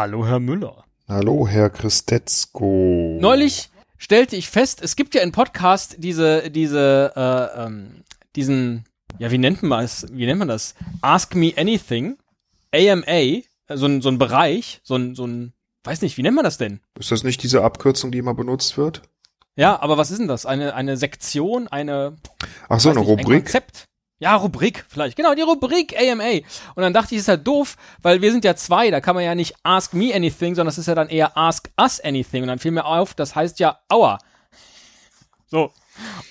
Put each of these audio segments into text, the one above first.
Hallo, Herr Müller. Hallo, Herr Christetzko. Neulich stellte ich fest, es gibt ja in Podcast diese, diese, äh, ähm, diesen, ja, wie nennt man es, wie nennt man das? Ask Me Anything, AMA, äh, so ein, so ein Bereich, so ein, so ein, weiß nicht, wie nennt man das denn? Ist das nicht diese Abkürzung, die immer benutzt wird? Ja, aber was ist denn das? Eine, eine Sektion, eine, Ach so, eine nicht, ein Rubrik? Konzept? Ja, Rubrik vielleicht. Genau, die Rubrik AMA. Und dann dachte ich, ist halt doof, weil wir sind ja zwei, da kann man ja nicht ask me anything, sondern das ist ja dann eher ask us anything. Und dann fiel mir auf, das heißt ja our. So.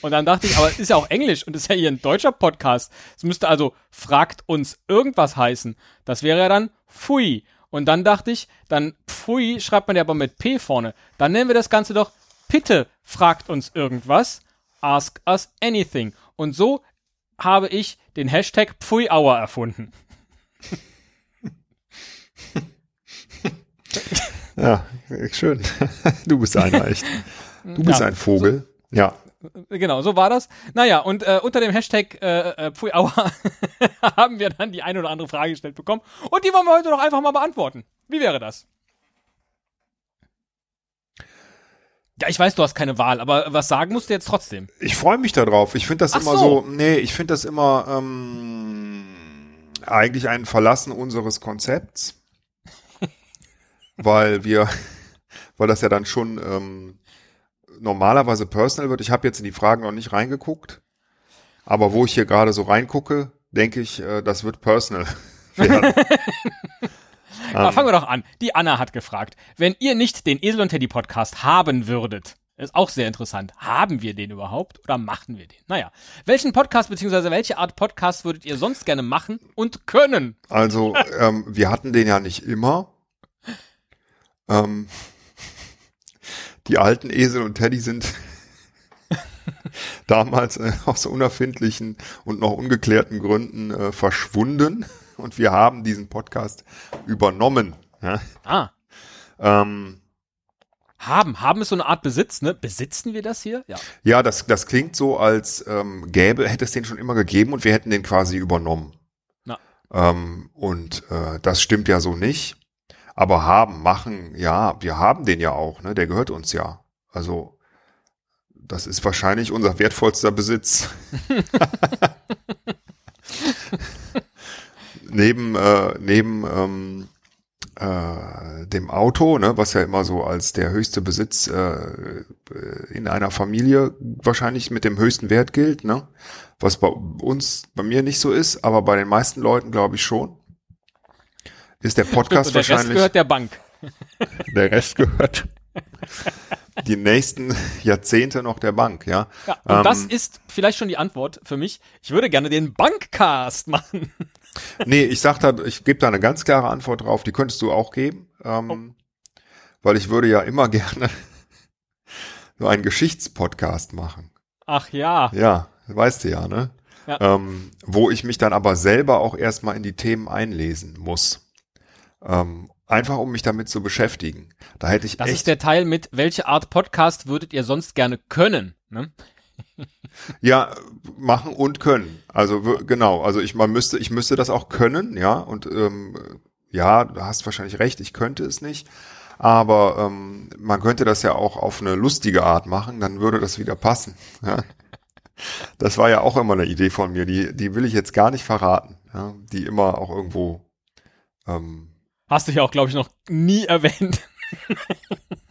Und dann dachte ich, aber es ist ja auch Englisch und es ist ja hier ein deutscher Podcast. Es müsste also fragt uns irgendwas heißen. Das wäre ja dann Pfui. Und dann dachte ich, dann Pfui schreibt man ja aber mit P vorne. Dann nennen wir das Ganze doch Bitte fragt uns irgendwas. Ask us anything. Und so habe ich den Hashtag Pfui Hour erfunden. Ja, schön. Du bist einer echt. Du bist Ja, ein Vogel. Ja. Genau, so war das. Naja, und äh, unter dem Hashtag äh, äh, Pfui Hour haben wir dann die eine oder andere Frage gestellt bekommen. Und die wollen wir heute doch einfach mal beantworten. Wie wäre das? Ja, ich weiß, du hast keine Wahl, aber was sagen musst du jetzt trotzdem? Ich freue mich darauf. Ich finde das Ach immer so. so, nee, ich finde das immer ähm, eigentlich ein Verlassen unseres Konzepts. weil wir, weil das ja dann schon ähm, normalerweise personal wird. Ich habe jetzt in die Fragen noch nicht reingeguckt, aber wo ich hier gerade so reingucke, denke ich, äh, das wird personal. werden. Aber fangen wir doch an. Die Anna hat gefragt, wenn ihr nicht den Esel und Teddy Podcast haben würdet, ist auch sehr interessant. Haben wir den überhaupt oder machen wir den? Naja, welchen Podcast beziehungsweise welche Art Podcast würdet ihr sonst gerne machen und können? Also, ähm, wir hatten den ja nicht immer. Ähm, die alten Esel und Teddy sind damals äh, aus unerfindlichen und noch ungeklärten Gründen äh, verschwunden und wir haben diesen Podcast übernommen. Ja? Ah, Ähm, haben. Haben ist so eine Art Besitz, ne? Besitzen wir das hier? Ja. ja, das, das klingt so, als ähm, gäbe, hätte es den schon immer gegeben und wir hätten den quasi übernommen. Na. Ähm, und äh, das stimmt ja so nicht. Aber haben, machen, ja, wir haben den ja auch, ne? Der gehört uns ja. Also das ist wahrscheinlich unser wertvollster Besitz. neben äh, neben ähm, äh, dem Auto, ne, was ja immer so als der höchste Besitz äh, in einer Familie wahrscheinlich mit dem höchsten Wert gilt, ne? Was bei uns, bei mir nicht so ist, aber bei den meisten Leuten glaube ich schon. Ist der Podcast Und der Rest wahrscheinlich gehört der Bank. der Rest gehört die nächsten Jahrzehnte noch der Bank, ja. Ja, und Ähm, das ist vielleicht schon die Antwort für mich. Ich würde gerne den Bankcast machen. Nee, ich sag da, ich gebe da eine ganz klare Antwort drauf, die könntest du auch geben, ähm, weil ich würde ja immer gerne so einen Geschichtspodcast machen. Ach ja. Ja, weißt du ja, ne? Ja. Ähm, wo ich mich dann aber selber auch erstmal in die Themen einlesen muss. Ähm, einfach um mich damit zu beschäftigen. Da hätte ich Das echt ist der Teil mit, welche Art Podcast würdet ihr sonst gerne können? Ne? Ja, machen und können. Also genau, also ich man müsste, ich müsste das auch können, ja. Und ähm, ja, du hast wahrscheinlich recht, ich könnte es nicht. Aber ähm, man könnte das ja auch auf eine lustige Art machen, dann würde das wieder passen. Ja? Das war ja auch immer eine Idee von mir, die, die will ich jetzt gar nicht verraten, ja? die immer auch irgendwo ähm, Hast du ja auch, glaube ich, noch nie erwähnt.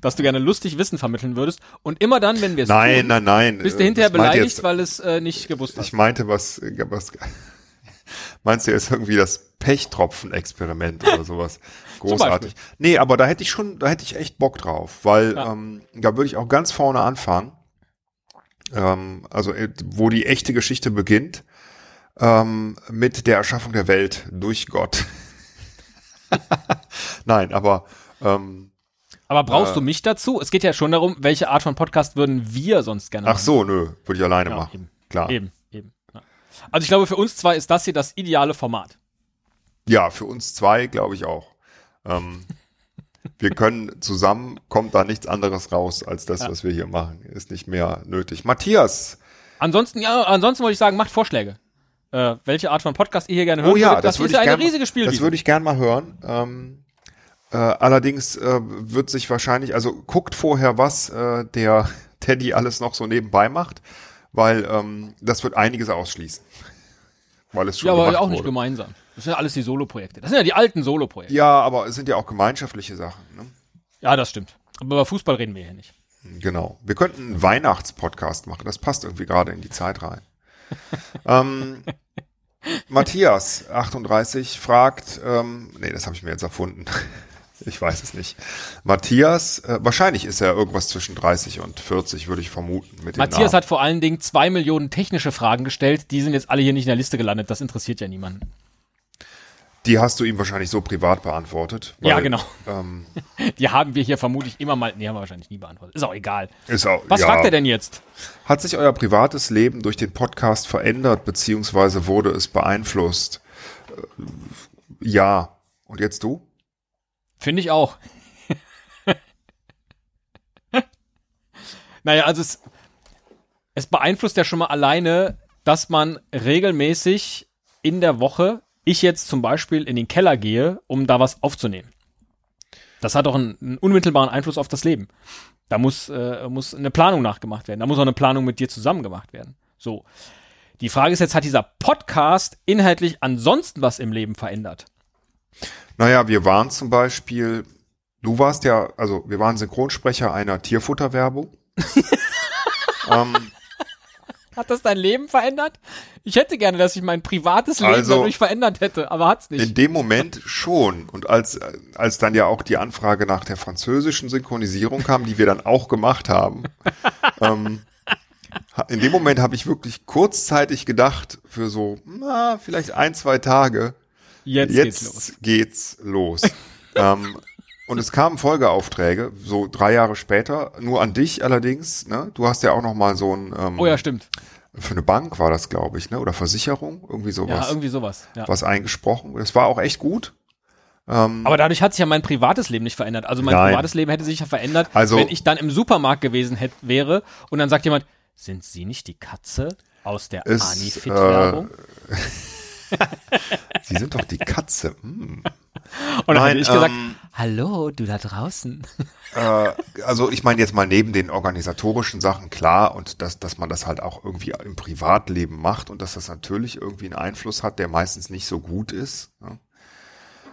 Dass du gerne lustig Wissen vermitteln würdest. Und immer dann, wenn wir es Nein, tun, nein, nein. bist du äh, hinterher beleidigt, jetzt- weil es äh, nicht gewusst hast. Ich meinte, was, was meinst du jetzt irgendwie das Pechtropfen-Experiment oder sowas? Großartig. Nee, aber da hätte ich schon, da hätte ich echt Bock drauf, weil Ja. ähm, da würde ich auch ganz vorne anfangen. Ähm, also äh, wo die echte Geschichte beginnt, ähm, mit der Erschaffung der Welt durch Gott. Nein, aber ähm, Aber brauchst äh, du mich dazu? Es geht ja schon darum, welche Art von Podcast würden wir sonst gerne ach so, nö, würde ich alleine Ja, machen. eben. Klar. Eben, eben. Ja. Also ich glaube, für uns zwei ist das hier das ideale Format. Ja, für uns zwei glaube ich auch. Ähm, wir können zusammen, kommt da nichts anderes raus als das, Ja. was wir hier machen. Ist nicht mehr nötig. Matthias, Ansonsten, ja, ansonsten wollte ich sagen, macht Vorschläge. Äh, welche Art von Podcast ihr hier gerne hören oh ja, würdet. das, Das, würde ich gerne, das würde ich gerne mal hören. Ähm, Äh, allerdings äh, wird sich wahrscheinlich, also guckt vorher, was äh, der Teddy alles noch so nebenbei macht, weil ähm, das wird einiges ausschließen. Weil es schon Ja, aber auch nicht wurde. gemeinsam. Das sind ja alles die Solo-Projekte. Das sind ja die alten Solo-Projekte. Ja, aber es sind ja auch gemeinschaftliche Sachen. Ne? Ja, das stimmt. Aber über Fußball reden wir hier nicht. Genau. Wir könnten einen Weihnachtspodcast machen. Das passt irgendwie gerade in die Zeit rein. ähm, Matthias, 38, fragt, ähm, nee, das habe ich mir jetzt erfunden. Ich weiß es nicht. Matthias, äh, wahrscheinlich ist er irgendwas zwischen 30 und 40, würde ich vermuten. Mit dem Matthias Namen. hat vor allen Dingen zwei Millionen technische Fragen gestellt. Die sind jetzt alle hier nicht in der Liste gelandet. Das interessiert ja niemanden. Die hast du ihm wahrscheinlich so privat beantwortet. Ja, weil, genau. Ähm, Die haben wir hier vermutlich immer mal, nee, haben wir wahrscheinlich nie beantwortet. Ist auch egal. ist auch, Was ja. fragt er denn jetzt? Hat sich euer privates Leben durch den Podcast verändert, beziehungsweise wurde es beeinflusst? Äh, Ja. Und jetzt du? Finde ich auch. naja, also es, es beeinflusst ja schon mal alleine, dass man regelmäßig in der Woche, ich jetzt zum Beispiel in den Keller gehe, um da was aufzunehmen. Das hat auch einen, einen unmittelbaren Einfluss auf das Leben. Da muss, äh, muss eine Planung nachgemacht werden. Da muss auch eine Planung mit dir zusammen gemacht werden. So. Die Frage ist jetzt, hat dieser Podcast inhaltlich ansonsten was im Leben verändert? Naja, wir waren zum Beispiel, du warst ja, also wir waren Synchronsprecher einer Tierfutterwerbung. ähm, Hat das dein Leben verändert? Ich hätte gerne, dass ich mein privates Leben Also- dadurch verändert hätte, aber hat's nicht. in dem Moment schon. Und als, als dann ja auch die Anfrage nach der französischen Synchronisierung kam, die wir dann auch gemacht haben, ähm, in dem Moment habe ich wirklich kurzzeitig gedacht, für so, na, vielleicht ein, zwei Tage, Jetzt, jetzt geht's los. geht's los. ähm, und es kamen Folgeaufträge, so drei Jahre später, nur an dich allerdings. Ne? Du hast ja auch noch mal so ein, ähm, Oh ja, stimmt. für eine Bank war das, glaube ich, ne? oder Versicherung, irgendwie Ja, sowas, irgendwie sowas. Ja. was eingesprochen. Das war auch echt gut. Ähm, Aber dadurch hat sich ja mein privates Leben nicht verändert. Also mein Nein. privates Leben hätte sich ja verändert, Also- wenn ich dann im Supermarkt gewesen hätte, wäre und dann sagt jemand, sind Sie nicht die Katze aus der Anifit-Werbung? Sie sind doch die Katze. Hm. und dann hätte ich gesagt, ähm, hallo, du da draußen. Äh, also ich meine jetzt mal neben den organisatorischen Sachen klar und dass, dass man das halt auch irgendwie im Privatleben macht und dass das natürlich irgendwie einen Einfluss hat, der meistens nicht so gut ist. Ne?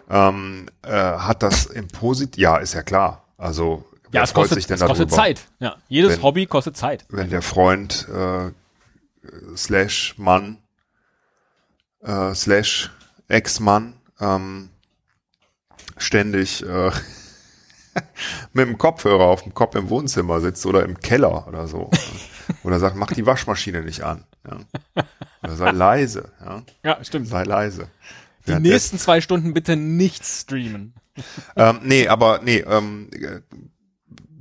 Ähm, äh, hat das im Posit, ja, ist ja klar. Also Ja, es freut kostet, sich denn es kostet darüber, Zeit. Ja, jedes Wenn- Hobby kostet Zeit. wenn der Freund äh, slash Mann äh, slash Ex-Mann ähm, ständig äh, mit dem Kopfhörer auf dem Kopf im Wohnzimmer sitzt oder im Keller oder so. oder sagt, mach die Waschmaschine nicht an. Ja. Oder sei leise. Ja. Ja, stimmt. Sei leise. Die Währenddessen- nächsten zwei Stunden bitte nicht streamen. ähm, nee, aber nee, ähm, äh,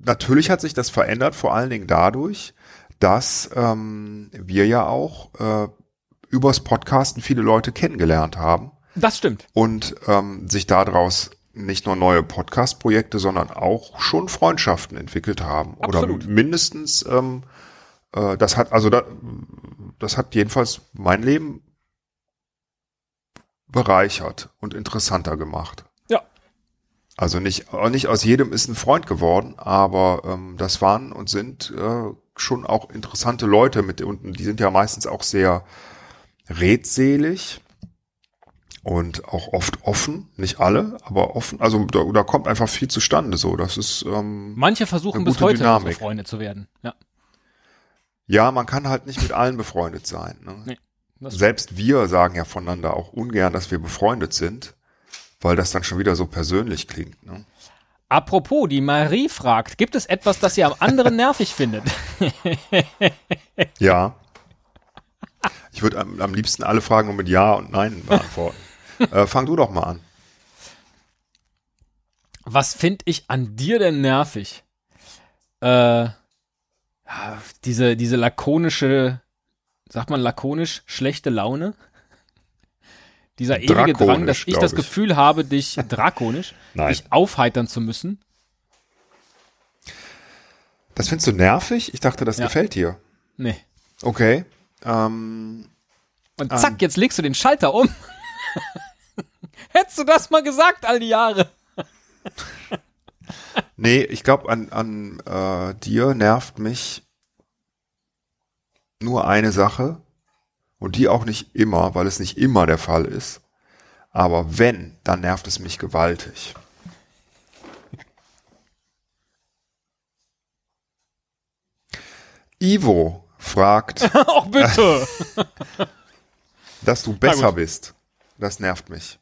natürlich hat sich das verändert, vor allen Dingen dadurch, dass ähm, wir ja auch äh, übers Podcasten viele Leute kennengelernt haben Das stimmt. und ähm, sich daraus nicht nur neue Podcast-Projekte, sondern auch schon Freundschaften entwickelt haben. Absolut. Oder mindestens, ähm, äh, das hat, also da, das hat jedenfalls mein Leben bereichert und interessanter gemacht. Ja. Also nicht, nicht aus jedem ist ein Freund geworden, aber ähm, das waren und sind äh, schon auch interessante Leute mit und die sind ja meistens auch sehr redselig und auch oft offen, nicht alle, aber offen. Also da, da kommt einfach viel zustande so. Das ist ähm, Manche versuchen bis heute Dynamik. Freunde zu werden. Ja. ja, man kann halt nicht mit allen befreundet sein. Ne? Nee, Selbst wir sagen ja voneinander auch ungern, dass wir befreundet sind, weil das dann schon wieder so persönlich klingt. Ne? Apropos, die Marie fragt, gibt es etwas, das ihr am anderen nervig findet? Ja. Ich würde am, am liebsten alle Fragen nur mit Ja und Nein beantworten. äh, fang du doch mal an. Was finde ich an dir denn nervig? Äh, diese, diese lakonische, sagt man lakonisch, schlechte Laune? Dieser ewige Drang, dass ich das ich. Gefühl habe, dich drakonisch, dich aufheitern zu müssen. Das findest du nervig? Ich dachte, das Ja. gefällt dir. Nee. Okay. Ähm, Und zack, jetzt legst du den Schalter um. Hättest du das mal gesagt all die Jahre? Nee, ich glaube, an, an äh, dir nervt mich nur eine Sache und die auch nicht immer, weil es nicht immer der Fall ist. Aber wenn, dann nervt es mich gewaltig. Ivo fragt, Ach bitte. dass du besser bist. Das nervt mich.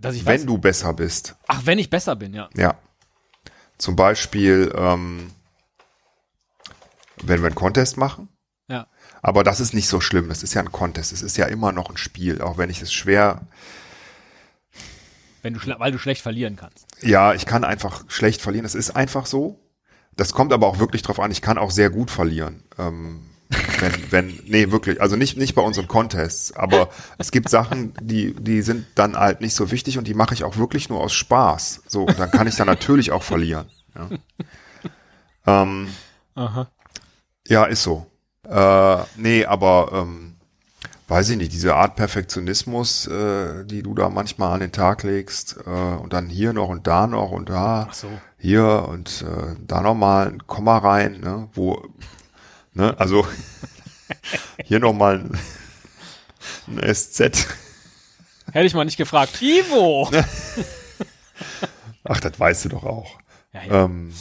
Dass ich weiß. Wenn du besser bist. Ach, wenn ich besser bin, ja. Ja. Zum Beispiel, ähm, wenn wir einen Contest machen. Ja. Aber das ist nicht so schlimm. Es ist ja ein Contest. Es ist ja immer noch ein Spiel, auch wenn ich es schwer. Wenn du weil du schlecht verlieren kannst. Ja, ich kann einfach schlecht verlieren. Es ist einfach so. Das kommt aber auch wirklich drauf an. Ich kann auch sehr gut verlieren. Ähm, wenn, wenn, nee, wirklich. Also nicht, nicht bei unseren Contests. Aber es gibt Sachen, die, die sind dann halt nicht so wichtig und die mache ich auch wirklich nur aus Spaß. So, und dann kann ich dann natürlich auch verlieren. Ja, ähm, Aha. ja ist so. Äh, nee, aber ähm, weiß ich nicht, diese Art Perfektionismus, äh, die du da manchmal an den Tag legst, äh, und dann hier noch und da noch und da, Ach so. hier und äh, da nochmal ein Komma rein, ne, wo, ne, also hier nochmal ein, ein SZ. Hätte ich mal nicht gefragt. Ivo! Ach, das weißt du doch auch. Ja, ja. Ähm,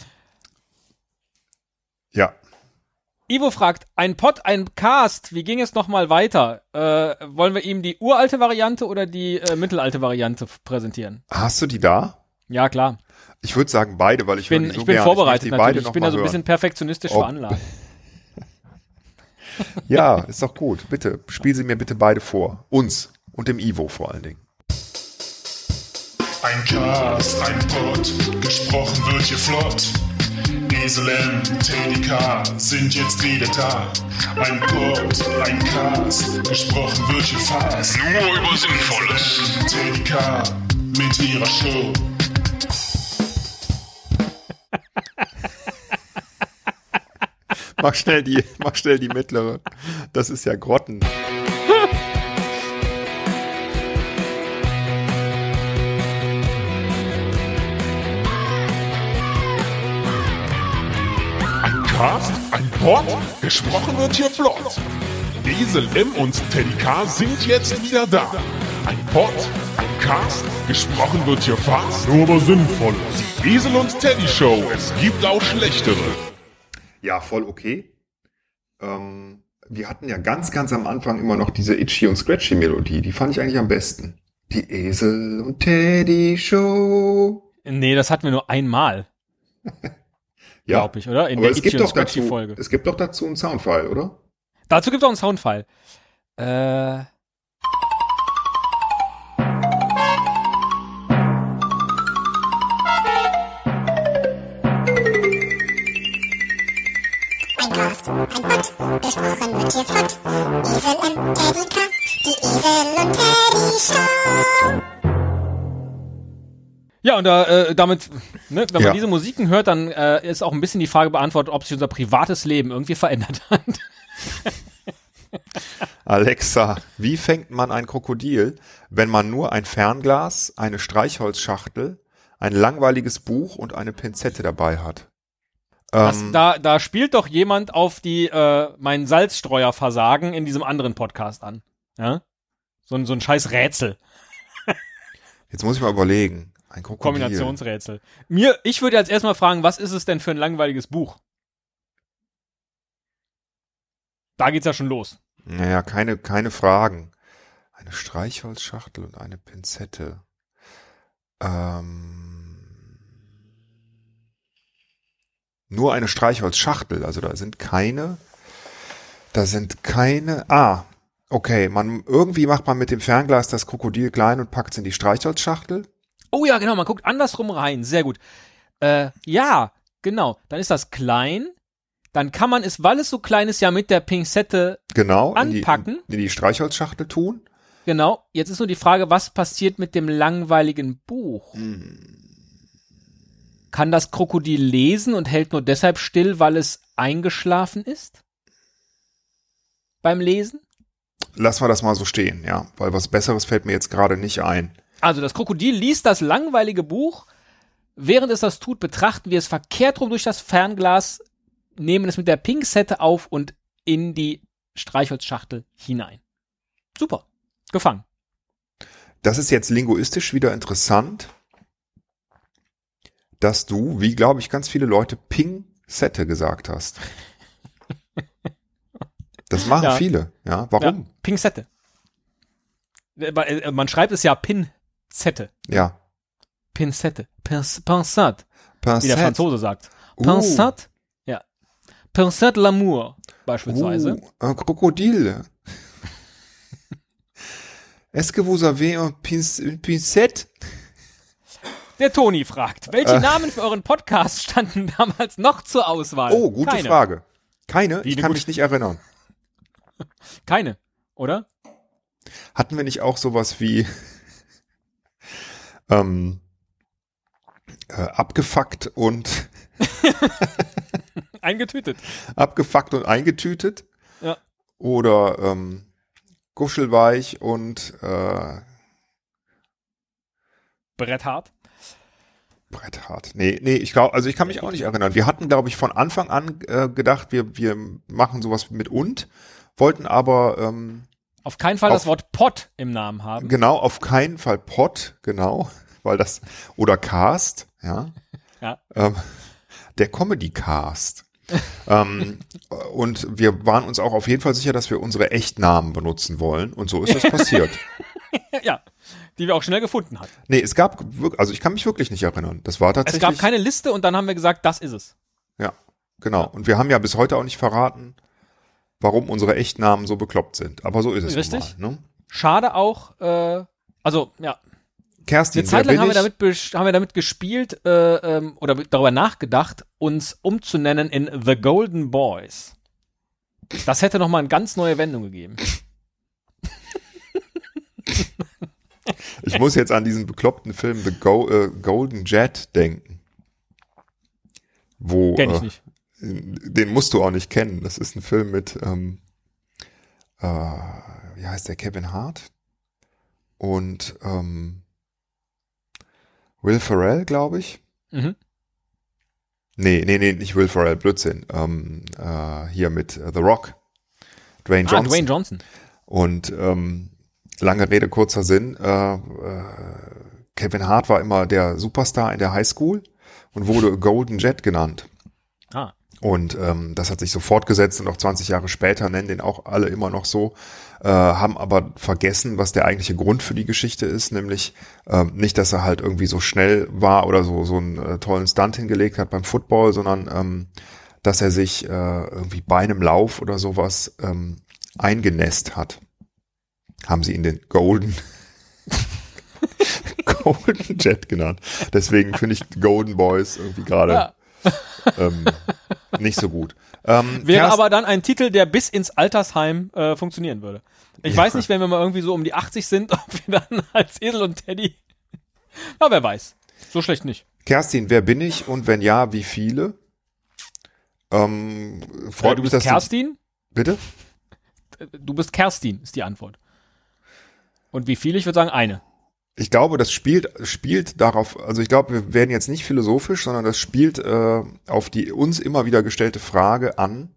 ja, Ivo fragt, ein Pod, ein Cast, wie ging es nochmal weiter? Äh, wollen wir ihm die uralte Variante oder die äh, mittelalte Variante präsentieren? hast du die da? Ja, klar. Ich würde sagen beide, weil ich Ich bin, so ich bin vorbereitet beide natürlich. Ich bin da so ein bisschen perfektionistisch veranlagt. Ja, ist doch gut. Bitte, spiel sie mir bitte beide vor. Uns und dem Ivo vor allen Dingen. Ein Cast, ein Pod, gesprochen wird hier flott. Esel M, Teddy K sind jetzt wieder da. Ein Pod, ein Cast, gesprochen wird hier fast. Nur über Sinnvolles. Esel M, Teddy K mit ihrer Show. Mach schnell die, mach schnell die mittlere. Das ist ja Grotten. Ein Cast, ein Pod, gesprochen wird hier flott. Esel M und Teddy K sind jetzt wieder da. Ein Pod, ein Cast, gesprochen wird hier fast. Nur aber sinnvoll. Die Esel und Teddy Show, es gibt auch schlechtere. Ja, voll okay. Ähm, wir hatten ja ganz, ganz am Anfang immer noch diese Itchy und Scratchy Melodie. Die fand ich eigentlich am besten. Die Esel und Teddy Show. Nee, das hatten wir nur einmal, Ja, glaube ich, oder? In aber der es gibt Itchy doch und Scratchy dazu, Folge. es gibt doch dazu einen Soundfile, oder? Dazu gibt es auch einen Soundfile. Äh, Ein Cast, ein Pod, gesprochen wird hier flott. Esel und Teddy K, die Esel und Teddy Show. ja, und da, äh, damit, ne, wenn man Ja. diese Musiken hört, dann äh, ist auch ein bisschen die Frage beantwortet, ob sich unser privates Leben irgendwie verändert hat. Alexa, wie fängt man ein Krokodil, wenn man nur ein Fernglas, eine Streichholzschachtel, ein langweiliges Buch und eine Pinzette dabei hat? Das, Ähm, da, da spielt doch jemand auf die äh, mein Salzstreuerversagen in diesem anderen Podcast an. Ja? So, ein so ein scheiß Rätsel. jetzt muss ich mal überlegen. Ein Krokodil. Kombinationsrätsel. Mir, ich würde jetzt erstmal fragen, was ist es denn für ein langweiliges Buch? Da geht's ja schon los. Naja, keine, keine Fragen. Eine Streichholzschachtel und eine Pinzette. Ähm, nur eine Streichholzschachtel, also da sind keine, da sind keine, ah, okay, man, irgendwie macht man mit dem Fernglas das Krokodil klein und packt es in die Streichholzschachtel. Oh ja, genau, man guckt andersrum rein. Sehr gut. Äh, ja, genau. Dann ist das klein. Dann kann man es, weil es so klein ist, ja mit der Pinzette. Genau. Anpacken. In die, in die Streichholzschachtel tun. Genau. Jetzt ist nur die Frage, was passiert mit dem langweiligen Buch? Kann das Krokodil lesen und hält nur deshalb still, weil es eingeschlafen ist? Beim Lesen? Lassen wir das mal so stehen, ja, weil was Besseres fällt mir jetzt gerade nicht ein. Also das Krokodil liest das langweilige Buch, Während es das tut, betrachten wir es verkehrt rum durch das Fernglas, nehmen es mit der Pinzette auf und in die Streichholzschachtel hinein. Super. Gefangen. Das ist jetzt linguistisch wieder interessant, dass du, wie glaube ich ganz viele Leute, Pinzette gesagt hast. Das machen Ja. viele, ja. Warum? Ja, Pinzette. Äh, äh, Man schreibt es ja Pinzette. Ja. Pinzette. Pins- Pinsette, wie der. Franzose sagt. Uh. Pinsette. Ja. Pinsette l'amour, beispielsweise. Uh, un crocodile. Est-ce que vous avez un une pincette? Der Toni fragt, welche Äh. Namen für euren Podcast standen damals noch zur Auswahl? Oh, gute Keine. Frage. Keine? Wie ich kann mich nicht erinnern. Keine, oder? Hatten wir nicht auch sowas wie ähm, äh, abgefuckt und Eingetütet. abgefuckt und eingetütet? Ja. Oder ähm, kuschelweich und äh, Bretthart. bretthart. Nee, nee, ich glaube, also ich kann mich auch nicht erinnern. Wir hatten, glaube ich, von Anfang an äh, gedacht, wir, wir machen sowas mit und, wollten aber ähm, Auf keinen Fall Auf- das Wort Pott im Namen haben. genau auf keinen Fall Pot, genau, weil das oder Cast, ja. Ja. Ähm, der Comedy Cast. ähm, und wir waren uns auch auf jeden Fall sicher, dass wir unsere Echtnamen benutzen wollen. Und so ist das passiert. ja. Die wir auch schnell gefunden hatten. Nee, es gab, also ich kann mich wirklich nicht erinnern. Das war Es tatsächlich. gab keine Liste und dann haben wir gesagt, das ist es. Ja, genau. Und wir haben ja bis heute auch nicht verraten, warum unsere Echtnamen so bekloppt sind. Aber so ist es Richtig. mal. Ne? Schade auch, äh, also, ja, Kerstin, Eine Zeit lang haben wir, damit haben wir damit gespielt äh, ähm, oder darüber nachgedacht, uns umzunennen in The Golden Boys. Das hätte noch mal eine ganz neue Wendung gegeben. Ich muss jetzt an diesen bekloppten Film The Go äh, Golden Jet denken. Wo, Kenn ich äh, nicht. den musst du auch nicht kennen. Das ist ein Film mit, ähm, äh, wie heißt der, Kevin Hart? Und ähm, Will Ferrell, glaube ich. Mhm. Nee, nee, nee, nicht Will Ferrell, Blödsinn. Ähm, äh, hier mit äh, The Rock. Dwayne Ah, Johnson. Dwayne Johnson. Und ähm, lange Rede, kurzer Sinn. Äh, äh, Kevin Hart war immer der Superstar in der Highschool und wurde Golden Jet genannt. Ah, Und ähm, das hat sich so fortgesetzt und auch 20 Jahre später nennen den auch alle immer noch so, äh, haben aber vergessen, was der eigentliche Grund für die Geschichte ist, nämlich ähm, nicht, dass er halt irgendwie so schnell war oder so so einen äh, tollen Stunt hingelegt hat beim Football, sondern ähm, dass er sich äh, irgendwie bei einem Lauf oder sowas ähm, eingenässt hat. Haben sie ihn den Golden Golden Jet genannt. Deswegen finde ich Golden Boys irgendwie gerade Ja. ähm, nicht so gut. Ähm, wäre aber dann ein Titel, der bis ins Altersheim äh, funktionieren würde. Ich Ja. weiß nicht, wenn wir mal irgendwie so um die 80 sind, ob wir dann als Esel und Teddy. Na, wer weiß. So schlecht nicht. Kerstin, wer bin ich und wenn ja, wie viele? Ähm, freut Äh, du mich, bist Kerstin? du bitte. Du bist Kerstin, ist die Antwort. Und wie viele? Ich würde sagen eine. Ich glaube, das spielt spielt darauf. Also ich glaube, wir werden jetzt nicht philosophisch, sondern das spielt äh, auf die uns immer wieder gestellte Frage an: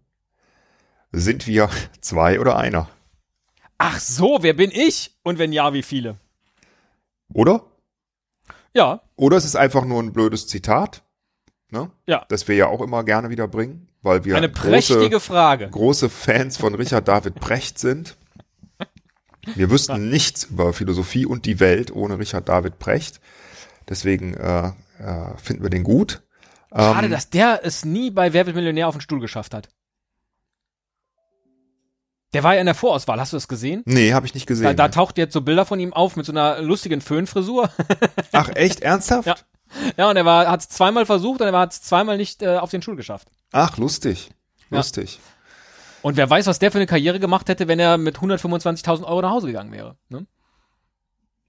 Sind wir zwei oder einer? Ach so, wer bin ich? Und wenn ja, wie viele? Oder? Ja, Oder es ist einfach nur ein blödes Zitat, ne? ja. Das wir ja auch immer gerne wieder bringen, weil wir Eine große, prächtige Frage. große Fans von Richard David Brecht sind. Wir wüssten nichts über Philosophie und die Welt ohne Richard David Brecht. Deswegen äh, äh, finden wir den gut. Schade, Ähm, dass der es nie bei Wer wird Millionär auf den Stuhl geschafft hat. Der war ja in der Vorauswahl, hast du das gesehen? nee, habe ich nicht Da, gesehen. da taucht jetzt so Bilder von ihm auf mit so einer lustigen Föhnfrisur. Ach, echt? Ernsthaft? Ja. ja, und er war, hat es zweimal versucht und er hat es zweimal nicht äh, auf den Stuhl geschafft. Ach, lustig. Ja. Und wer weiß, was der für eine Karriere gemacht hätte, wenn er mit 125.000 Euro nach Hause gegangen wäre. Ne?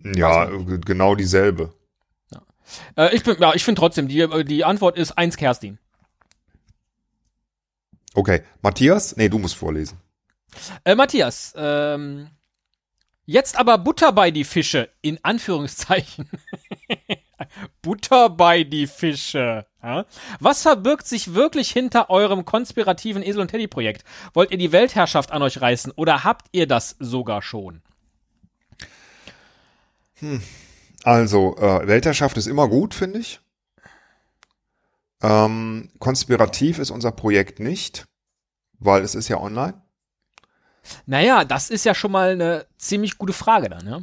Ja, äh, genau dieselbe. Äh, ich bin, ja, ich finde trotzdem, die, die Antwort ist eins Kerstin. Okay. Matthias? Nee, du musst vorlesen. Äh, Matthias, ähm, jetzt aber Butter bei die Fische, in Anführungszeichen. Butter bei die Fische. Ja? Was verbirgt sich wirklich hinter eurem konspirativen Esel- und Teddy-Projekt? Wollt ihr die Weltherrschaft an euch reißen oder habt ihr das sogar schon? Also, äh, Weltherrschaft ist immer gut, finde ich. Ähm, konspirativ ist unser Projekt nicht, weil es ist ja online. Naja, das ist ja schon mal eine ziemlich gute Frage dann, ja?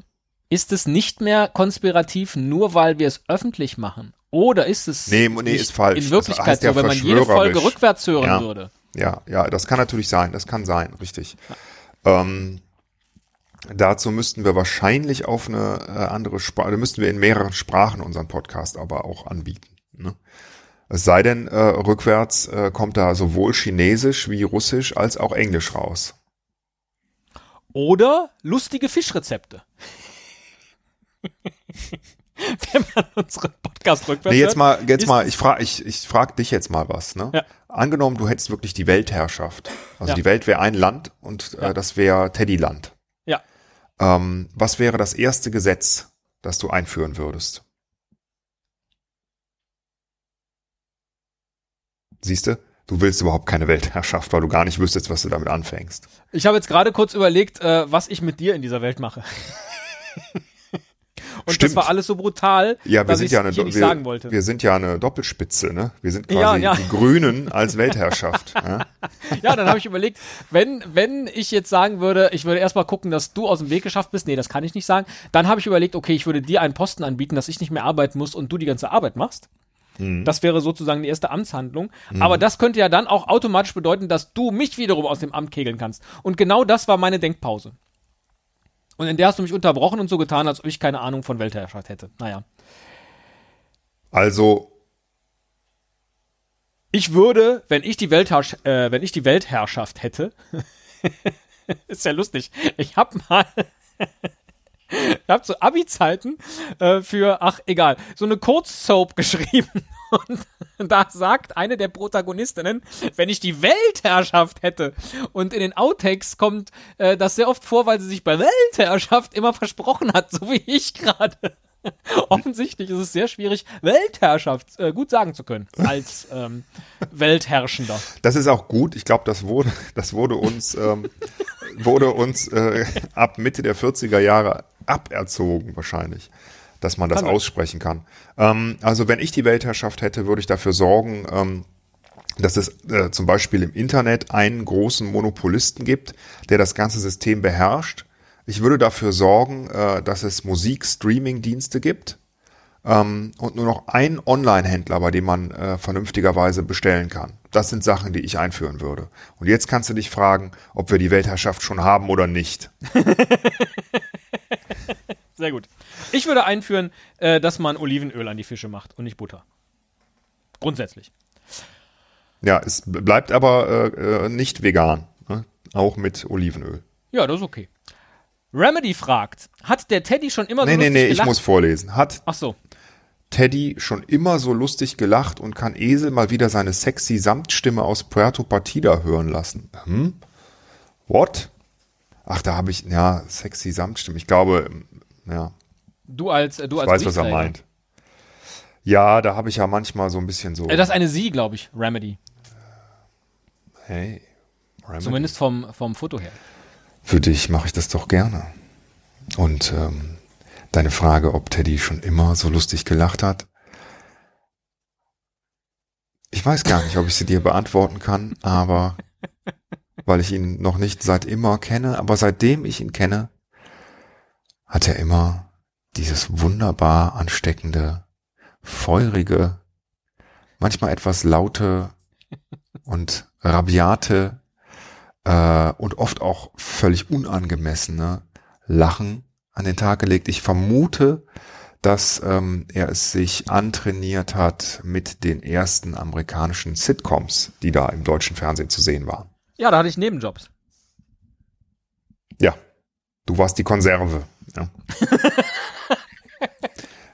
Ist es nicht mehr konspirativ, nur weil wir es öffentlich machen? Oder ist es Nee, nee, ist falsch. in Wirklichkeit heißt ja so, wenn man jede Folge rückwärts hören Ja. würde? Ja, ja, das kann natürlich sein, das kann sein, richtig. Ähm, dazu müssten wir wahrscheinlich auf eine äh, andere Sprache, müssten wir in mehreren Sprachen unseren Podcast aber auch anbieten. Ne? Es sei denn, äh, rückwärts äh, kommt da sowohl Chinesisch wie Russisch als auch Englisch raus. Oder lustige Fischrezepte. wenn man unseren Podcast rückwärts Nee, jetzt mal, jetzt mal, ich frage ich, ich frag dich jetzt mal was, ne? Ja. Angenommen, du hättest wirklich die Weltherrschaft. Also Ja. die Welt wäre ein Land und Ja. äh, das wäre Teddyland. Ja. Ähm, was wäre das erste Gesetz, das du einführen würdest? Siehste, du willst überhaupt keine Weltherrschaft, weil du gar nicht wüsstest, was du damit anfängst. Ich habe jetzt gerade kurz überlegt, äh, was ich mit dir in dieser Welt mache. Und Stimmt. das war alles so brutal, Ja, wir dass sind ich's ja eine nicht wir, sagen wollte. wir sind ja eine Doppelspitze, ne? Wir sind Ja, quasi ja. die Grünen als Weltherrschaft. ja? Ja, dann habe ich überlegt, wenn, wenn ich jetzt sagen würde, ich würde erstmal gucken, dass du aus dem Weg geschafft bist, nee, das kann ich nicht sagen. Dann habe ich überlegt, okay, ich würde dir einen Posten anbieten, dass ich nicht mehr arbeiten muss und du die ganze Arbeit machst. Das wäre sozusagen die erste Amtshandlung. Aber das könnte ja dann auch automatisch bedeuten, dass du mich wiederum aus dem Amt kegeln kannst. Und genau das war meine Denkpause. Und in der hast du mich unterbrochen und so getan, als ob ich keine Ahnung von Weltherrschaft hätte. Naja. Also, Ich würde, wenn ich die, Weltherrsch äh, wenn ich die Weltherrschaft hätte, ist ja lustig. Ich hab mal, ich hab zu Abi-Zeiten äh, für, ach egal, so eine Kurzsoap geschrieben. Und da sagt eine der Protagonistinnen, wenn ich die Weltherrschaft hätte. Und in den Outtakes kommt äh, das sehr oft vor, weil sie sich bei Weltherrschaft immer versprochen hat, so wie ich gerade. Offensichtlich ist es sehr schwierig, Weltherrschaft äh, gut sagen zu können als ähm, Weltherrschender. Das ist auch gut. Ich glaube, das wurde, das wurde uns, ähm, wurde uns äh, ab Mitte der 40er Jahre aberzogen wahrscheinlich, dass man das sein. aussprechen kann. Ähm, also wenn ich die Weltherrschaft hätte, würde ich dafür sorgen, ähm, dass es äh, zum Beispiel im Internet einen großen Monopolisten gibt, der das ganze System beherrscht. Ich würde dafür sorgen, äh, dass es Musik-Streaming-Dienste gibt ähm, und nur noch einen Online-Händler, bei dem man äh, vernünftigerweise bestellen kann. Das sind Sachen, die ich einführen würde. Und jetzt kannst du dich fragen, ob wir die Weltherrschaft schon haben oder nicht. Sehr gut. Ich würde einführen, äh, dass man Olivenöl an die Fische macht und nicht Butter. Grundsätzlich. Ja, es bleibt aber äh, äh, nicht vegan. Ne? Auch mit Olivenöl. Ja, das ist okay. Remedy fragt, hat der Teddy schon immer Nee, so nee, lustig nee, ich gelacht? muss vorlesen. Hat Ach so. Teddy schon immer so lustig gelacht und kann Esel mal wieder seine sexy Samtstimme aus Puerto Partida hören lassen. Hm? What? Ach, da habe ich, ja, sexy Samtstimme. Ich glaube, ja, Du als äh, du ich als weiß, was er meint. Ja, da habe ich ja manchmal so ein bisschen so. Äh, das ist eine Sie, glaube ich, Remedy. hey, Remedy. Zumindest vom, vom Foto her. Für dich mache ich das doch gerne. Und ähm, deine Frage, ob Teddy schon immer so lustig gelacht hat, ich weiß gar nicht, ob ich sie dir beantworten kann, aber weil ich ihn noch nicht seit immer kenne, aber seitdem ich ihn kenne, hat er immer dieses wunderbar ansteckende, feurige, manchmal etwas laute und rabiate äh, und oft auch völlig unangemessene Lachen an den Tag gelegt. Ich vermute, dass ähm, er es sich antrainiert hat mit den ersten amerikanischen Sitcoms, die da im deutschen Fernsehen zu sehen waren. Ja, da hatte ich Nebenjobs. Ja, du warst die Konserve. Ja.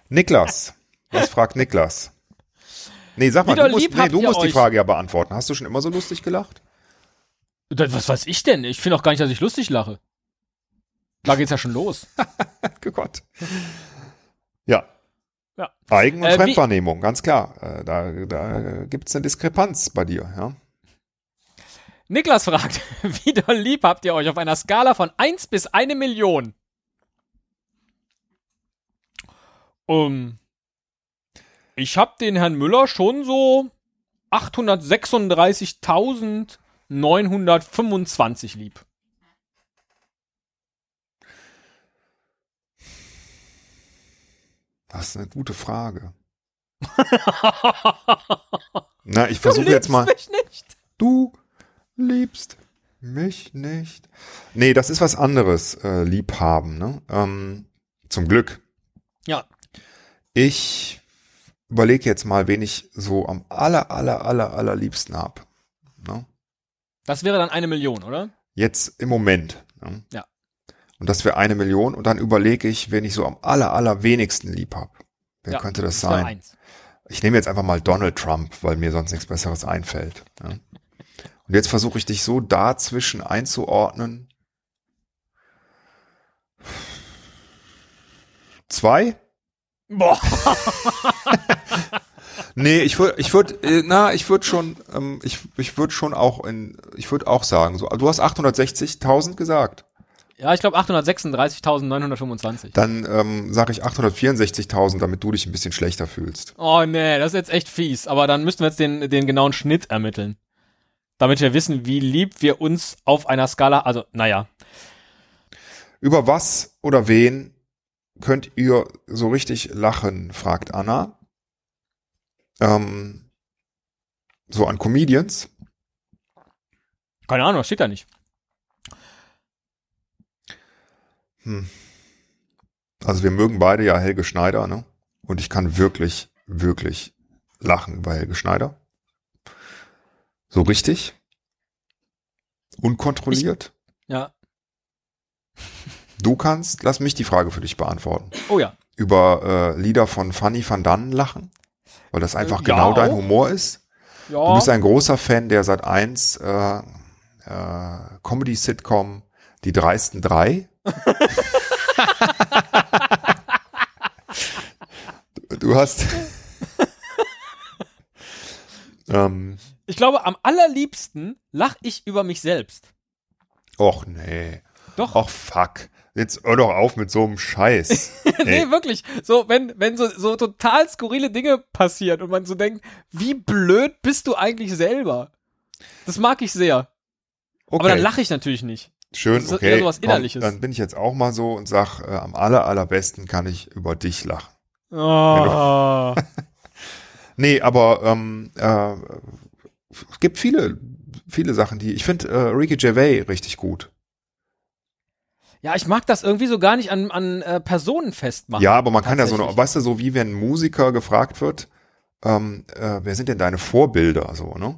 Niklas, was fragt Niklas? Nee, sag mal, Wieder du musst, nee, du musst die euch. Frage ja beantworten. Hast du schon immer so lustig gelacht? Das, was weiß ich denn? Ich finde auch gar nicht, dass ich lustig lache. Da geht's ja schon los. Gott. Ja. Ja. Eigen- und Äh, Fremdwahrnehmung, ganz klar. Äh, da da gibt es eine Diskrepanz bei dir, ja. Niklas fragt, wie doll lieb habt ihr euch auf einer Skala von 1 bis 1 Million? Um, ich hab den Herrn Müller schon so 836.925 lieb. Das ist eine gute Frage. Na, ich versuche jetzt mal. Mich nicht. Du liebst mich nicht. Nee, das ist was anderes, äh, Liebhaben, ne? Ähm, zum Glück. Ja, Ich überlege jetzt mal, wen ich so am aller, aller, aller, allerliebsten hab. Ne? das wäre dann eine Million, oder? Jetzt im Moment. Ne? Ja. Und das wäre eine Million und dann überlege ich, wen ich so am aller, allerwenigsten lieb hab. Wer ja, könnte das wäre sein? Eins. Ich nehme jetzt einfach mal Donald Trump, weil mir sonst nichts Besseres einfällt. Ja. Und jetzt versuche ich dich so dazwischen einzuordnen. Zwei? Boah. Nee, ich würde, ich würde, äh, na, ich würde schon, ähm, ich, ich würde schon auch in, ich würde auch sagen, so, du hast 860.000 gesagt. Ja, ich glaube 836.925. Dann ähm, sage ich 864.000, damit du dich ein bisschen schlechter fühlst. Oh nee, das ist jetzt echt fies. Aber dann müssten wir jetzt den, den genauen Schnitt ermitteln. Damit wir wissen, wie lieb wir uns auf einer Skala, also, naja. Über was oder wen könnt ihr so richtig lachen, fragt Anna. Ähm, so an Comedians. Keine Ahnung, das steht da nicht. Also wir mögen beide ja Helge Schneider, ne? Und ich kann wirklich, wirklich lachen über Helge Schneider. So richtig. Unkontrolliert. Ja. Du kannst, lass mich die Frage für dich beantworten. Oh ja. Über äh, Lieder von Fanny van Dannen lachen. Weil das einfach ja, genau dein auch. Humor ist. Du Ja. bist ein großer Fan der seit 1 äh, äh, Comedy-Sitcom Die dreisten drei. Du- du hast. ähm, Ich glaube, am allerliebsten lach ich über mich selbst. och nee. Doch. Och fuck. Jetzt hör doch auf mit so einem Scheiß. nee, wirklich. So, wenn, wenn so, so total skurrile Dinge passieren und man so denkt, wie blöd bist du eigentlich selber? Das mag ich sehr. okay. Aber dann lache ich natürlich nicht. Schön, das ist okay. Komm, Innerliches. dann bin ich jetzt auch mal so und sag, äh, am aller, allerbesten kann ich über dich lachen. Oh. Nee, aber ähm, äh, es gibt viele, viele Sachen, die. Ich finde äh, Ricky Gervais richtig gut. Ja, ich mag das irgendwie so gar nicht an, an äh, Personen festmachen. Ja, aber man kann ja so, eine, weißt du, so wie wenn ein Musiker gefragt wird, ähm, äh, wer sind denn deine Vorbilder, so, ne?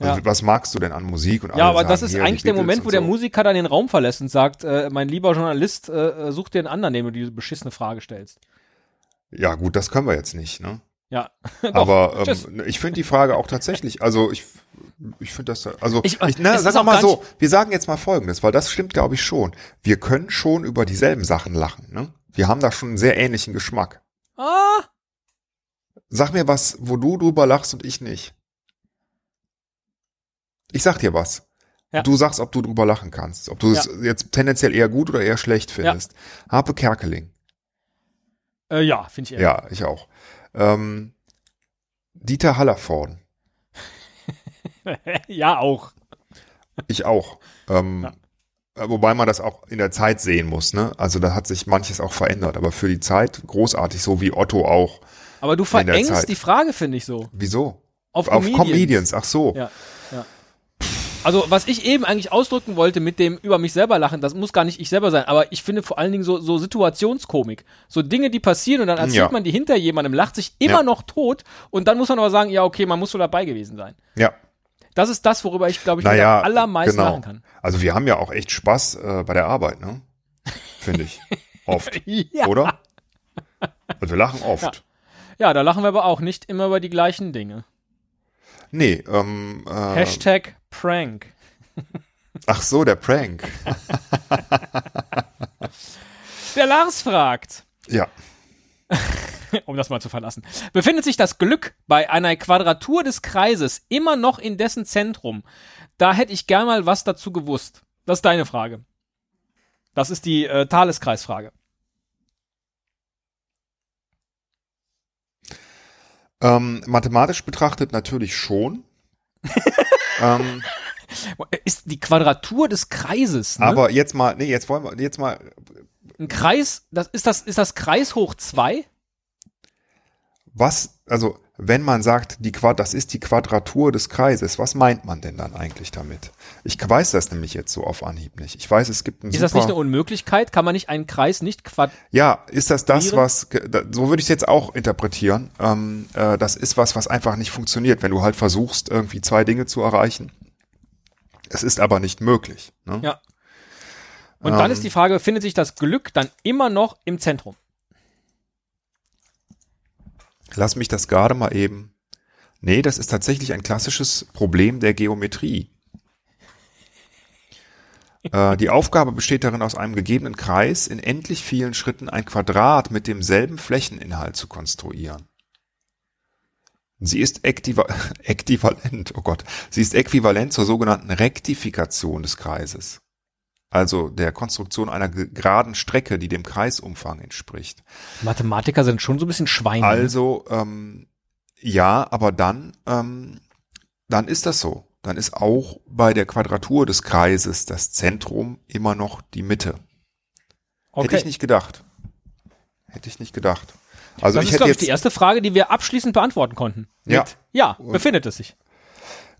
Ja. Also, was magst du denn an Musik? Und Ja, aber sagen, das ist eigentlich der Moment, wo der so. Musiker dann den Raum verlässt und sagt, äh, mein lieber Journalist, äh, äh, such dir einen anderen, dem du diese beschissene Frage stellst. Ja, gut, das können wir jetzt nicht, ne? Ja. Aber ähm, ich finde die Frage auch tatsächlich, also ich, ich finde das, also Ich- ich, na, sag mal so, wir sagen jetzt mal Folgendes, weil das stimmt, glaube ich, schon. Wir können schon über dieselben Sachen lachen, ne? Wir haben da schon einen sehr ähnlichen Geschmack. ah, Sag mir was, wo du drüber lachst und ich nicht. Ich sag dir was. Ja. Du sagst, ob du drüber lachen kannst. Ob du es jetzt tendenziell eher gut oder eher schlecht findest. Harpe Kerkeling. äh, ja, finde ich eher. Ja, ich auch. Ähm, Dieter Hallervorden. ja, auch. Ich auch. Ähm, äh, Wobei man das auch in der Zeit sehen muss, ne? Also da hat sich manches auch verändert, aber für die Zeit großartig, so wie Otto auch. Aber du verengst die Frage, finde ich so. Wieso? Auf, Auf Comedians. Comedians, ach so. Ja, ja. Also, was ich eben eigentlich ausdrücken wollte mit dem über mich selber lachen, das muss gar nicht ich selber sein, aber ich finde vor allen Dingen so, so Situationskomik. So Dinge, die passieren und dann erzählt Ja. man die hinter jemandem, lacht sich immer Ja. noch tot und dann muss man aber sagen, ja, okay, man muss so dabei gewesen sein. Ja. Das ist das, worüber ich, glaube ich, Naja, am allermeisten genau. lachen kann. Also wir haben ja auch echt Spaß äh, bei der Arbeit, ne? Finde ich. Oft. Ja. Oder? Also wir lachen oft. Ja, da lachen wir aber auch nicht immer über die gleichen Dinge. Nee, ähm, äh, Hashtag Prank. ach so, der Prank. Der Lars fragt, Ja. um das mal zu verlassen. Befindet sich das Glück bei einer Quadratur des Kreises immer noch in dessen Zentrum? Da hätte ich gern mal was dazu gewusst. Das ist deine Frage. Das ist die äh, Thaleskreisfrage. Ähm, mathematisch betrachtet natürlich schon. ähm, Ist die Quadratur des Kreises, ne? aber jetzt mal, nee, jetzt wollen wir, jetzt mal, Ein Kreis, das ist das, ist das Kreis hoch zwei? was, also wenn man sagt, die Quad, das ist die Quadratur des Kreises, was meint man denn dann eigentlich damit? Ich weiß das nämlich jetzt so auf Anhieb nicht. Ich weiß, es gibt einen Ist das nicht eine Unmöglichkeit? Kann man nicht einen Kreis nicht quad Ja, ist das das, Quadrieren? was, so würde ich es jetzt auch interpretieren. Ähm, äh, das ist was, was einfach nicht funktioniert, wenn du halt versuchst, irgendwie zwei Dinge zu erreichen. Es ist aber nicht möglich. Ne? Ja. Und dann Ähm. ist die Frage, findet sich das Glück dann immer noch im Zentrum? Lass mich das gerade mal eben. Nee, das ist tatsächlich ein klassisches Problem der Geometrie. Äh, die Aufgabe besteht darin, aus einem gegebenen Kreis in endlich vielen Schritten ein Quadrat mit demselben Flächeninhalt zu konstruieren. Sie ist äquiva äquivalent, oh Gott, sie ist äquivalent zur sogenannten Rektifikation des Kreises. Also der Konstruktion einer ge- geraden Strecke, die dem Kreisumfang entspricht. Mathematiker sind schon so ein bisschen Schweine. Also, ähm, ja, aber dann, ähm, dann ist das so. Dann ist auch bei der Quadratur des Kreises das Zentrum immer noch die Mitte. okay. Hätte ich nicht gedacht. Hätte ich nicht gedacht. Also das ich ist, hätte glaube ich, die erste Frage, die wir abschließend beantworten konnten. Ja. Mit, ja, befindet es sich.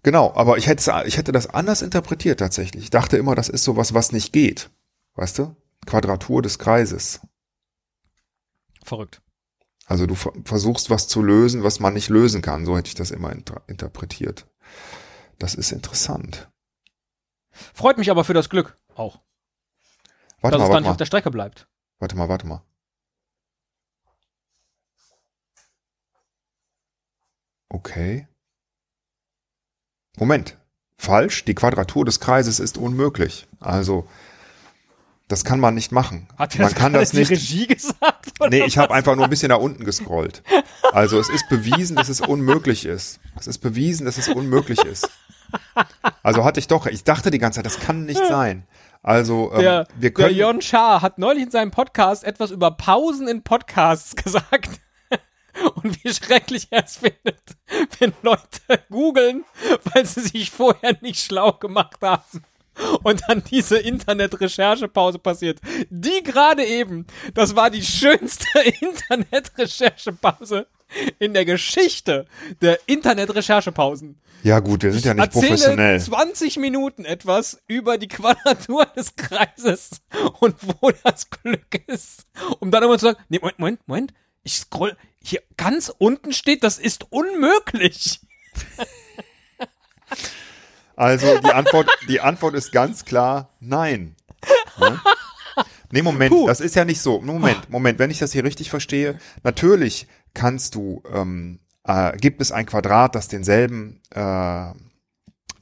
Genau, aber ich hätte, ich hätte das anders interpretiert tatsächlich. Ich dachte immer, das ist sowas, was nicht geht. Weißt du? Quadratur des Kreises. Verrückt. Also du ver- versuchst was zu lösen, was man nicht lösen kann. So hätte ich das immer inter interpretiert. Das ist interessant. Freut mich aber für das Glück auch, Warte dass mal, es dann warte nicht auf der Strecke bleibt. warte mal, warte mal. Okay. Moment. Falsch. Die Quadratur des Kreises ist unmöglich. Also, das kann man nicht machen. Hat man das kann das die nicht. Regie gesagt? Oder Nee, ich habe einfach nur ein bisschen nach unten gescrollt. Also es ist bewiesen, dass es unmöglich ist. Es ist bewiesen, dass es unmöglich ist. Also hatte ich doch, ich dachte die ganze Zeit, das kann nicht sein. Also ähm, Der, wir der können, Jörn Schaar hat neulich in seinem Podcast etwas über Pausen in Podcasts gesagt. Und wie schrecklich er es findet, wenn Leute googeln, weil sie sich vorher nicht schlau gemacht haben. Und dann diese Internet-Recherchepause passiert. Die gerade eben, das war die schönste Internet-Recherchepause in der Geschichte der Internet-Recherchepausen. ja gut, wir sind ja nicht Erzähle professionell. 20 Minuten etwas über die Quadratur des Kreises und wo das Glück ist. Um dann immer zu sagen, nee, Moment, Moment, Moment, ich scroll, hier ganz unten steht, das ist unmöglich. Also die Antwort, die Antwort ist ganz klar nein. Ne? Nee, Moment, Puh. das ist ja nicht so. Moment, Moment, wenn ich das hier richtig verstehe, natürlich kannst du, ähm, äh, gibt es ein Quadrat, das denselben, äh,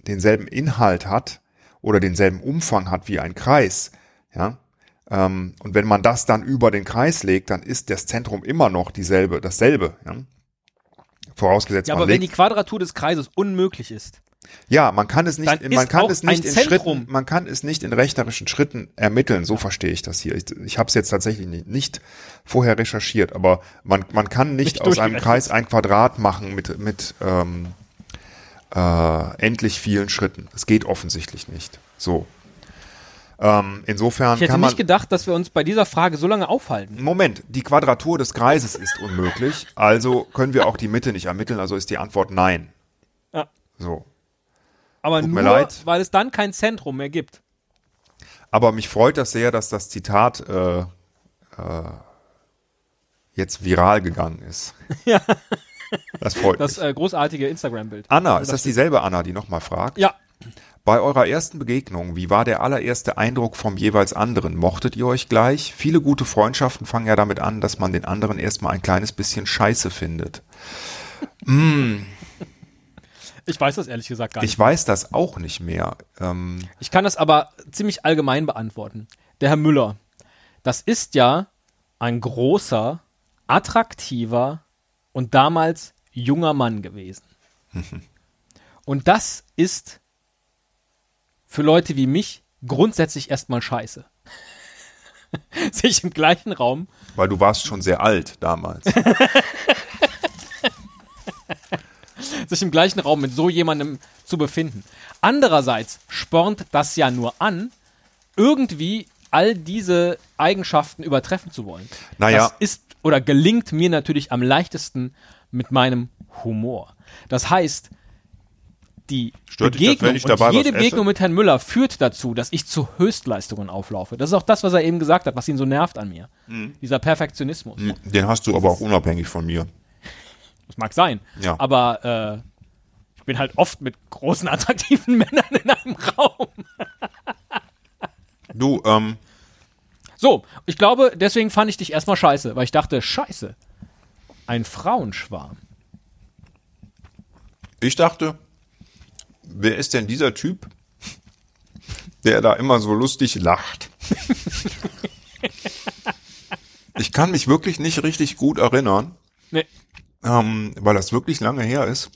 denselben Inhalt hat oder denselben Umfang hat wie ein Kreis, ja. Ähm, und wenn man das dann über den Kreis legt, dann ist das Zentrum immer noch dieselbe, dasselbe, ja. Vorausgesetzt, Ja, man aber wenn die Quadratur des Kreises unmöglich ist, ja, man kann es nicht, in, man kann es nicht in Zentrum- Schritten, man kann es nicht in rechnerischen Schritten ermitteln. So verstehe ich das hier. Ich, ich habe es jetzt tatsächlich nicht, nicht vorher recherchiert, aber man, man kann nicht, Nicht aus einem. Kreis ein Quadrat machen mit, mit ähm, äh, endlich vielen Schritten. Es geht offensichtlich nicht. So. Ähm, insofern ich hätte kann man. nicht gedacht, dass wir uns bei dieser Frage so lange aufhalten. Moment, die Quadratur des Kreises ist unmöglich, also können wir auch die Mitte nicht ermitteln, also ist die Antwort nein. Ja. So. Aber Tut nur, mir leid. weil es dann kein Zentrum mehr gibt. Aber mich freut das sehr, dass das Zitat äh, äh, jetzt viral gegangen ist. Ja. Das freut Das mich. äh, großartige Instagram-Bild. Anna, Also ist das dieselbe Anna, die nochmal fragt? Ja, Bei eurer ersten Begegnung, wie war der allererste Eindruck vom jeweils anderen? Mochtet ihr euch gleich? Viele gute Freundschaften fangen ja damit an, dass man den anderen erstmal ein kleines bisschen scheiße findet. ich weiß das ehrlich gesagt gar nicht. Ich weiß das auch nicht mehr. Ähm, Ich kann das aber ziemlich allgemein beantworten. Der Herr Müller, das ist ja ein großer, attraktiver und damals junger Mann gewesen. Und das ist für Leute wie mich grundsätzlich erstmal scheiße. Sich im gleichen Raum Weil du warst schon sehr alt damals. sich im gleichen Raum mit so jemandem zu befinden. Andererseits spornt das ja nur an, irgendwie all diese Eigenschaften übertreffen zu wollen. Naja. Das ist oder gelingt mir natürlich am leichtesten mit meinem Humor. Das heißt, die Stört dich das, Begegnung wenn ich dabei und jede? Begegnung mit Herrn Müller führt dazu, dass ich zu Höchstleistungen auflaufe. Das ist auch das, was er eben gesagt hat, was ihn so nervt an mir. Mhm. Dieser Perfektionismus. Den hast du aber auch unabhängig von mir. Das mag sein. Ja. Aber äh, ich bin halt oft mit großen, attraktiven Männern in einem Raum. Du, ähm, So, ich glaube, deswegen fand ich dich erstmal scheiße, weil ich dachte, scheiße. Ein Frauenschwarm. ich dachte, wer ist denn dieser Typ, der da immer so lustig lacht? ich kann mich wirklich nicht richtig gut erinnern, Nee. ähm, weil das wirklich lange her ist.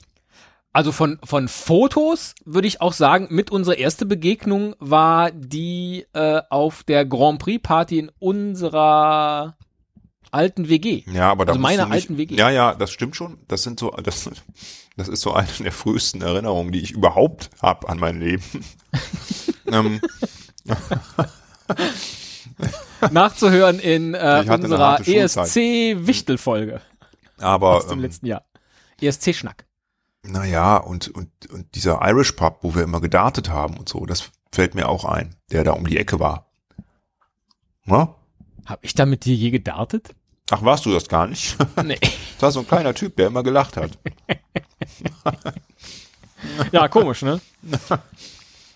Also von, von Fotos würde ich auch sagen, mit unserer erste Begegnung war die äh, auf der Grand Prix Party in unserer alten WG. Ja, aber da Also meiner nicht, alten WG. Ja, ja, das stimmt schon. Das sind so, das, das ist so eine der frühesten Erinnerungen, die ich überhaupt habe an mein Leben. ähm, Nachzuhören in äh, unserer. ESC-Wichtel-Folge aber aus dem ähm, letzten Jahr. ESC-Schnack. naja, und, und, und dieser Irish Pub, wo wir immer gedartet haben und so, das fällt mir auch ein, der da um die Ecke war. Na? Hab ich da mit dir je gedartet? Ach, warst du das gar nicht? Nee. Das war so ein kleiner Typ, der immer gelacht hat. Ja, komisch, ne?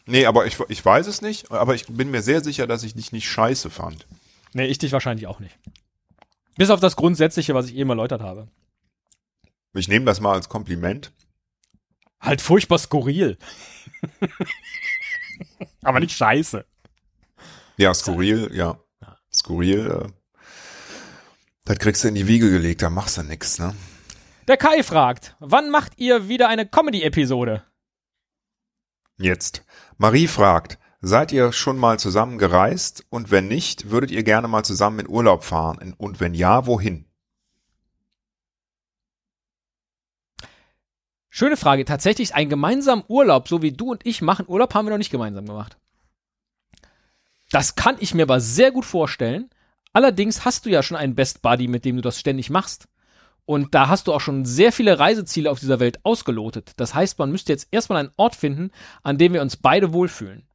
Nee, aber ich, ich weiß es nicht, aber ich bin mir sehr sicher, dass ich dich nicht scheiße fand. Nee, ich dich wahrscheinlich auch nicht. Bis auf das Grundsätzliche, was ich eben erläutert habe. Ich nehme das mal als Kompliment. Halt furchtbar skurril. Aber nicht scheiße. Ja, skurril, ja. Skurril, äh, das kriegst du in die Wiege gelegt, da machst du nix, ne? Der Kai fragt, wann macht ihr wieder eine Comedy-Episode? Jetzt. Marie fragt, seid ihr schon mal zusammen gereist? Und wenn nicht, würdet ihr gerne mal zusammen in Urlaub fahren? Und wenn ja, wohin? Schöne Frage. Tatsächlich ein gemeinsamen Urlaub, so wie du und ich machen Urlaub, haben wir noch nicht gemeinsam gemacht. Das kann ich mir aber sehr gut vorstellen. Allerdings hast du ja schon einen Best Buddy, mit dem du das ständig machst. Und da hast du auch schon sehr viele Reiseziele auf dieser Welt ausgelotet. Das heißt, man müsste jetzt erstmal einen Ort finden, an dem wir uns beide wohlfühlen.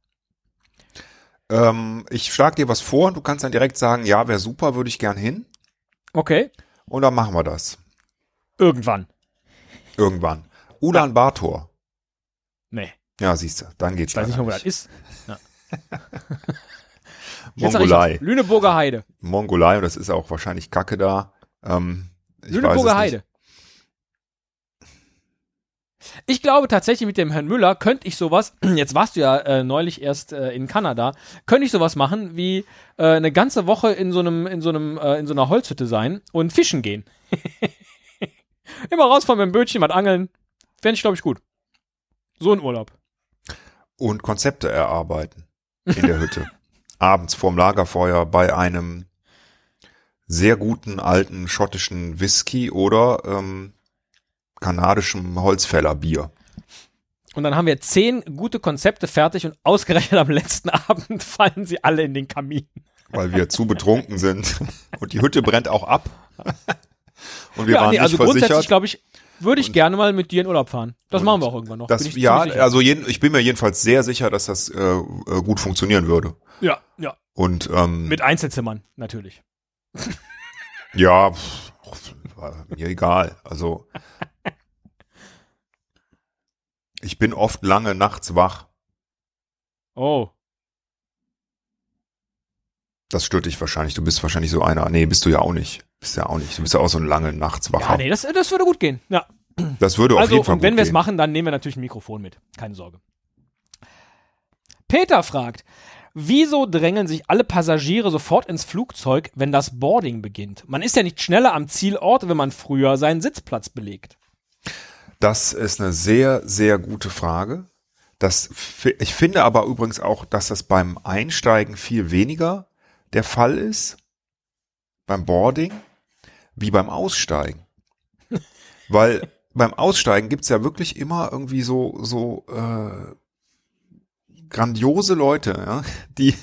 Ähm, ich schlag dir was vor und du kannst dann direkt sagen, ja, wäre super, würde ich gern hin. Okay. Und dann machen wir das. Irgendwann. Irgendwann. Ulan Bator. Nee. Ja, siehst du, dann geht's Ich weiß nicht wo das ist. Ich Mongolei. Lüneburger Heide. Mongolei, und das ist auch wahrscheinlich Kacke da. Ähm, Lüneburger. Heide. Ich glaube tatsächlich mit dem Herrn Müller könnte ich sowas, jetzt warst du ja äh, neulich erst äh, in Kanada, könnte ich sowas machen wie äh, eine ganze Woche in so einem, in so einem, äh, in so einer Holzhütte sein und fischen gehen. Immer rausfahren mit dem Bötchen, was angeln. Fände ich, glaube ich, gut. So ein Urlaub. Und Konzepte erarbeiten in der Hütte. Abends vorm Lagerfeuer bei einem sehr guten alten schottischen Whisky oder ähm, kanadischem Holzfällerbier. Und dann haben wir zehn gute Konzepte fertig und ausgerechnet am letzten Abend fallen sie alle in den Kamin. weil wir zu betrunken sind. Und die Hütte brennt auch ab. Und wir ja, waren nee, nicht also grundsätzlich, versichert. glaube ich, würde ich gerne mal mit dir in Urlaub fahren. Das machen wir auch irgendwann noch. Das, bin ich ja, also jeden, ich bin mir jedenfalls sehr sicher, dass das äh, äh, gut funktionieren würde. ja, ja. Und ähm, Mit Einzelzimmern, natürlich. ja, pff, mir egal. Also ich bin oft lange nachts wach. Oh. Das stört dich wahrscheinlich. Du bist wahrscheinlich so einer. Nee, bist du ja auch nicht. Bist ja auch nicht. Du bist ja auch so ein lange Nachtswacher. Ja, nee, das, das würde gut gehen. Ja. Das würde auf Also, jeden Fall und wenn gut wir es gehen. machen, dann nehmen wir natürlich ein Mikrofon mit. Keine Sorge. Peter fragt, wieso drängeln sich alle Passagiere sofort ins Flugzeug, wenn das Boarding beginnt? Man ist ja nicht schneller am Zielort, wenn man früher seinen Sitzplatz belegt. Das ist eine sehr, sehr gute Frage. Das, ich finde aber übrigens auch, dass das beim Einsteigen viel weniger der Fall ist, beim Boarding, wie beim Aussteigen. Weil beim Aussteigen gibt's ja wirklich immer irgendwie so, so äh, grandiose Leute, ja, die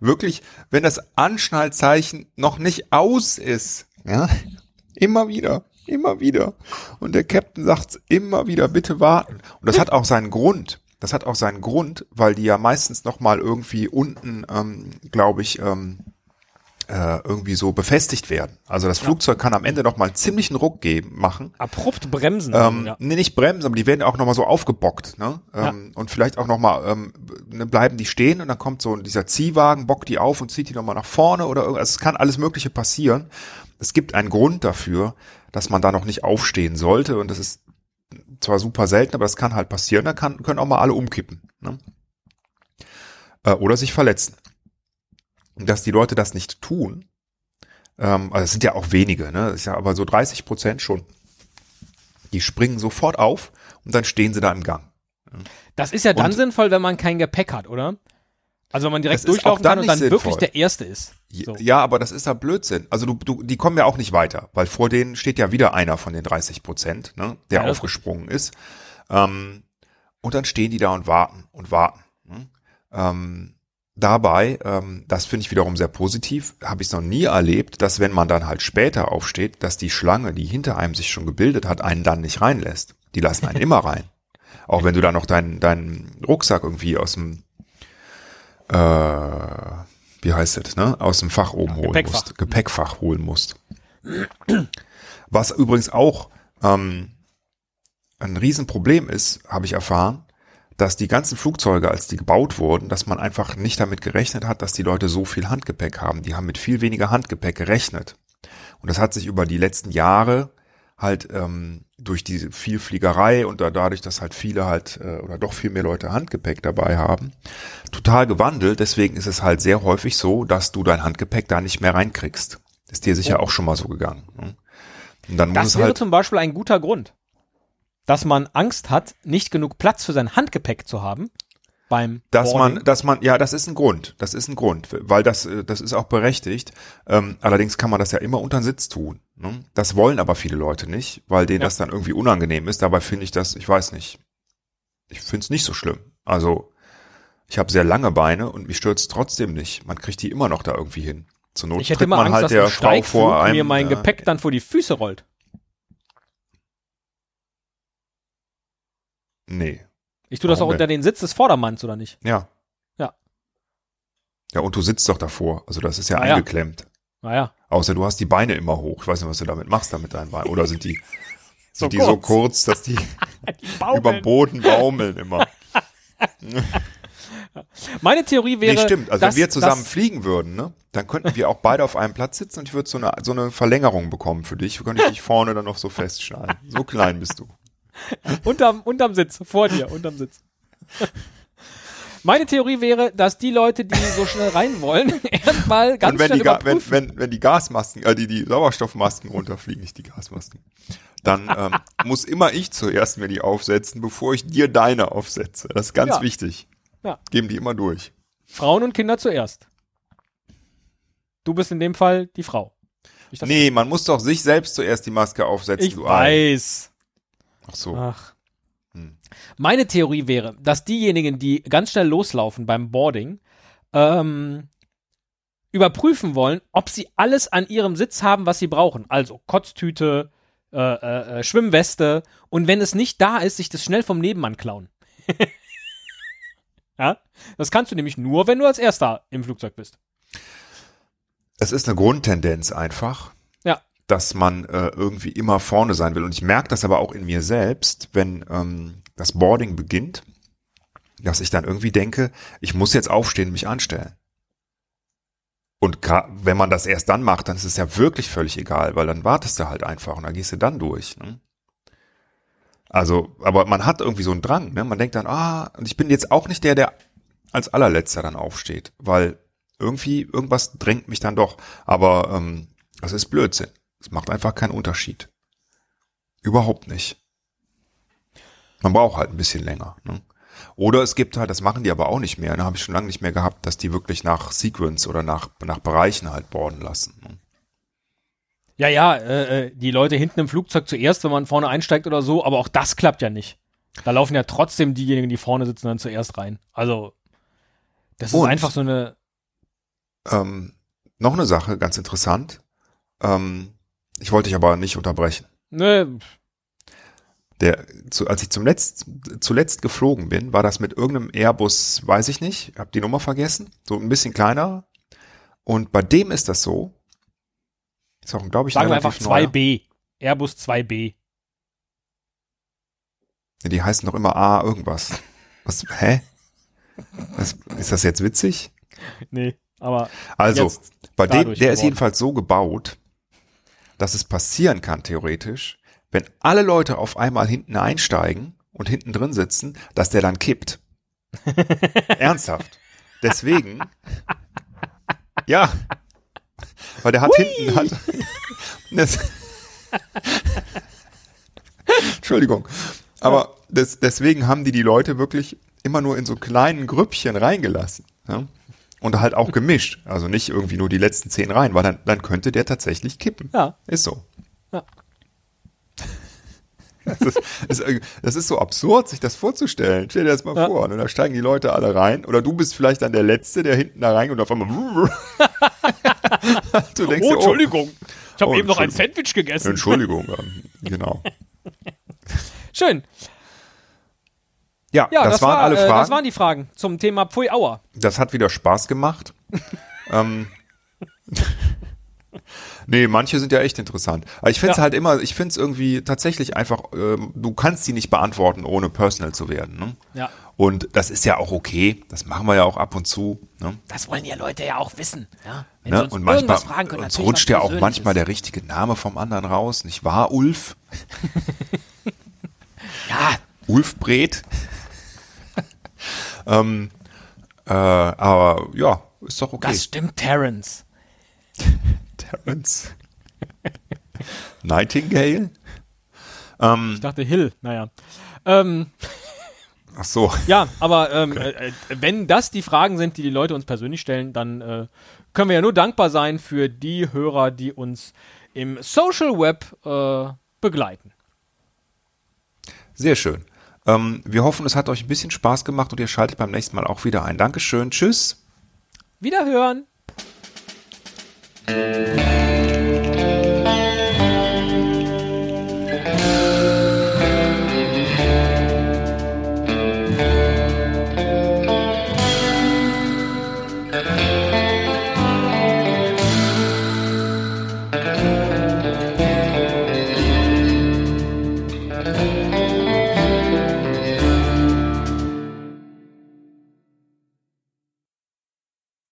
wirklich, wenn das Anschnallzeichen noch nicht aus ist, ja, immer wieder, immer wieder. Und der Captain sagt immer wieder, bitte warten. Und das hat auch seinen Grund. Das hat auch seinen Grund, weil die ja meistens noch mal irgendwie unten, ähm, glaube ich, ähm, äh, irgendwie so befestigt werden. Also das Flugzeug kann am Ende noch mal einen ziemlichen Ruck geben, machen. Abrupt bremsen. Ähm, ja. Nee, nicht bremsen, aber die werden auch nochmal so aufgebockt. Ne? Ähm, Und vielleicht auch nochmal, ähm, ne, bleiben die stehen und dann kommt so dieser Ziehwagen, bockt die auf und zieht die nochmal nach vorne oder irgendwas. Also es kann alles Mögliche passieren. Es gibt einen Grund dafür, dass man da noch nicht aufstehen sollte und das ist zwar super selten, aber das kann halt passieren. Da kann, können auch mal alle umkippen. Ne? Äh, oder sich verletzen. Und dass die Leute das nicht tun, ähm, also es sind ja auch wenige, ne? Das ist ja aber so 30 Prozent schon. Die springen sofort auf und dann stehen sie da im Gang. Das ist ja dann Und- sinnvoll, wenn man kein Gepäck hat, oder? Also wenn man direkt Das durchlaufen kann und dann nicht wirklich sinnvoll. der Erste ist. Ja, So. ja, aber das ist ja Blödsinn. Also du, du, die kommen ja auch nicht weiter, weil vor denen steht ja wieder einer von den 30 Prozent, ne, der Ja, aufgesprungen ist. Ähm, und dann stehen die da und warten und warten. Ne? Ähm, dabei, ähm, das finde ich wiederum sehr positiv, habe ich es noch nie erlebt, dass wenn man dann halt später aufsteht, dass die Schlange, die hinter einem sich schon gebildet hat, einen dann nicht reinlässt. Die lassen einen immer rein. Auch wenn du da noch deinen deinen Rucksack irgendwie aus dem äh, wie heißt es, ne? Aus dem Fach oben holen Gepäckfach. musst. Gepäckfach holen musst. Was übrigens auch ähm, ein Riesenproblem ist, habe ich erfahren, dass die ganzen Flugzeuge, als die gebaut wurden, dass man einfach nicht damit gerechnet hat, dass die Leute so viel Handgepäck haben. Die haben mit viel weniger Handgepäck gerechnet. Und das hat sich über die letzten Jahre halt ähm, durch diese Vielfliegerei und da, dadurch, dass halt viele halt äh, oder doch viel mehr Leute Handgepäck dabei haben, total gewandelt. Deswegen ist es halt sehr häufig so, dass du dein Handgepäck da nicht mehr reinkriegst. Ist dir sicher auch schon mal so gegangen. Ne? Und dann muss Das es wäre halt zum Beispiel ein guter Grund, dass man Angst hat, nicht genug Platz für sein Handgepäck zu haben beim dass Boarding. man, dass man, ja, das ist ein Grund, das ist ein Grund, weil das, äh, das ist auch berechtigt. Ähm, allerdings kann man das ja immer unter den Sitz tun. Ne? Das wollen aber viele Leute nicht, weil denen Ja. das dann irgendwie unangenehm ist. Dabei finde ich das, ich weiß nicht, ich finde es nicht so schlimm. Also ich habe sehr lange Beine und mich stürzt trotzdem nicht. Man kriegt die immer noch da irgendwie hin. Zur Not ich hätte immer man Angst, halt dass der ein Frau vor einem. mir mein äh, Gepäck dann vor die Füße rollt. Nee, Ich tue das Warum auch unter den Sitz des Vordermanns, oder nicht? ja. Ja. Ja, und du sitzt doch davor. Also das ist ja Ah, ja. eingeklemmt. Naja. Außer du hast die Beine immer hoch. Ich weiß nicht, was du damit machst, da mit deinen Beinen. Oder sind die, So sind die so kurz. kurz, dass die Baumeln. über dem Boden baumeln immer? Meine Theorie wäre, nee, stimmt. Also dass, wenn wir zusammen dass, fliegen würden, ne, dann könnten wir auch beide auf einem Platz sitzen und ich würde so eine, so eine Verlängerung bekommen für dich. Könnte ich dich vorne dann noch so festschneiden. So klein bist du. unterm, unterm Sitz, vor dir, unterm Sitz. Meine Theorie wäre, dass die Leute, die so schnell rein wollen, erstmal ganz und wenn schnell die, Ga- wenn, überprüfen. wenn, wenn die Gasmasken, äh, die, die Sauerstoffmasken runterfliegen, nicht die Gasmasken, dann ähm, muss immer ich zuerst mir die aufsetzen, bevor ich dir deine aufsetze. Das ist ganz Ja. wichtig. Ja. Geben die immer durch. Frauen und Kinder zuerst. Du bist in dem Fall die Frau. Nee, man muss doch sich selbst zuerst die Maske aufsetzen. ich du Ei. Ach so. Ach. Hm. Meine Theorie wäre, dass diejenigen, die ganz schnell loslaufen beim Boarding, ähm, überprüfen wollen, ob sie alles an ihrem Sitz haben, was sie brauchen. Also Kotztüte, äh, äh, äh, Schwimmweste und wenn es nicht da ist, sich das schnell vom Nebenmann klauen. ja, das kannst du nämlich nur, wenn du als Erster im Flugzeug bist. Es ist eine Grundtendenz einfach. Dass man äh, irgendwie immer vorne sein will. Und ich merke das aber auch in mir selbst, wenn ähm, das Boarding beginnt, dass ich dann irgendwie denke, ich muss jetzt aufstehen, mich anstellen. Und wenn man das erst dann macht, dann ist es ja wirklich völlig egal, weil dann wartest du halt einfach und dann gehst du dann durch. Ne? Also, aber man hat irgendwie so einen Drang, ne? Man denkt dann, ah, und ich bin jetzt auch nicht der, der als allerletzter dann aufsteht, weil irgendwie irgendwas drängt mich dann doch. Aber ähm, das ist Blödsinn. Es macht einfach keinen Unterschied. Überhaupt nicht. Man braucht halt ein bisschen länger. Ne? Oder es gibt halt, das machen die aber auch nicht mehr, da ne? habe ich schon lange nicht mehr gehabt, dass die wirklich nach Sequence oder nach, nach Bereichen halt boarden lassen. Ne? Ja, ja, äh, äh, die Leute hinten im Flugzeug zuerst, wenn man vorne einsteigt oder so, aber auch das klappt ja nicht. Da laufen ja trotzdem diejenigen, die vorne sitzen, dann zuerst rein. Also, das ist Und? einfach so eine. Ähm, noch eine Sache, ganz interessant. Ähm, ich wollte dich aber nicht unterbrechen. Ne, Der, zu, als ich zum Letzt, zuletzt geflogen bin, war das mit irgendeinem Airbus, weiß ich nicht, hab die Nummer vergessen, so ein bisschen kleiner. Und bei dem ist das so. Ist auch, glaube ich, sagen wir einfach relativ neuer. 2B. Airbus 2B. Ja, Die heißen doch immer A irgendwas. Was, hä? Was, ist das jetzt witzig? Nee, aber Also, bei dem, der ist geworden. jedenfalls so gebaut, dass es passieren kann, theoretisch, wenn alle Leute auf einmal hinten einsteigen und hinten drin sitzen, dass der dann kippt. Ernsthaft. Deswegen, ja, weil der hat hinten hat, das, Entschuldigung, aber des, deswegen haben die die Leute wirklich immer nur in so kleinen Grüppchen reingelassen. Ja? Und halt auch gemischt. Also nicht irgendwie nur die letzten zehn rein, weil dann, dann könnte der tatsächlich kippen. Ja. Ist so. Ja. Das ist, das ist so absurd, sich das vorzustellen. Stell dir das mal Ja. vor. Und da steigen die Leute alle rein. Oder du bist vielleicht dann der Letzte, der hinten da rein und auf einmal. du denkst oh, dir, Entschuldigung. Ich habe Oh, eben noch ein. Sandwich gegessen. Entschuldigung. ähm, genau. Schön. Ja, Ja, das, das, waren war, alle äh, Fragen. das waren die Fragen zum Thema Pfui Auer. Das hat wieder Spaß gemacht. ähm, nee, manche sind ja echt interessant. Aber ich finde es Ja. halt immer, ich finde es irgendwie tatsächlich einfach, ähm, du kannst sie nicht beantworten, ohne personal zu werden. Ne? Ja. Und das ist ja auch okay. Das machen wir ja auch ab und zu. Ne? Das wollen ja Leute ja auch wissen. Ja? Wenn Ne? Und manchmal fragen können, uns rutscht ja auch manchmal der richtige Name vom anderen raus, nicht wahr, Ulf? Ja, Ulf Bret. Ähm, äh, aber ja, ist doch okay. das stimmt, Terrence. Terence. Nightingale? Ähm, Ich dachte Hill, naja. Ähm, ach so. ja, aber ähm, äh, äh, wenn das die Fragen sind, die die Leute uns persönlich stellen, dann äh, können wir ja nur dankbar sein für die Hörer, die uns im Social Web äh, begleiten. Sehr schön. Ähm, wir hoffen, es hat euch ein bisschen Spaß gemacht und ihr schaltet beim nächsten Mal auch wieder ein. Dankeschön. Tschüss. Wiederhören!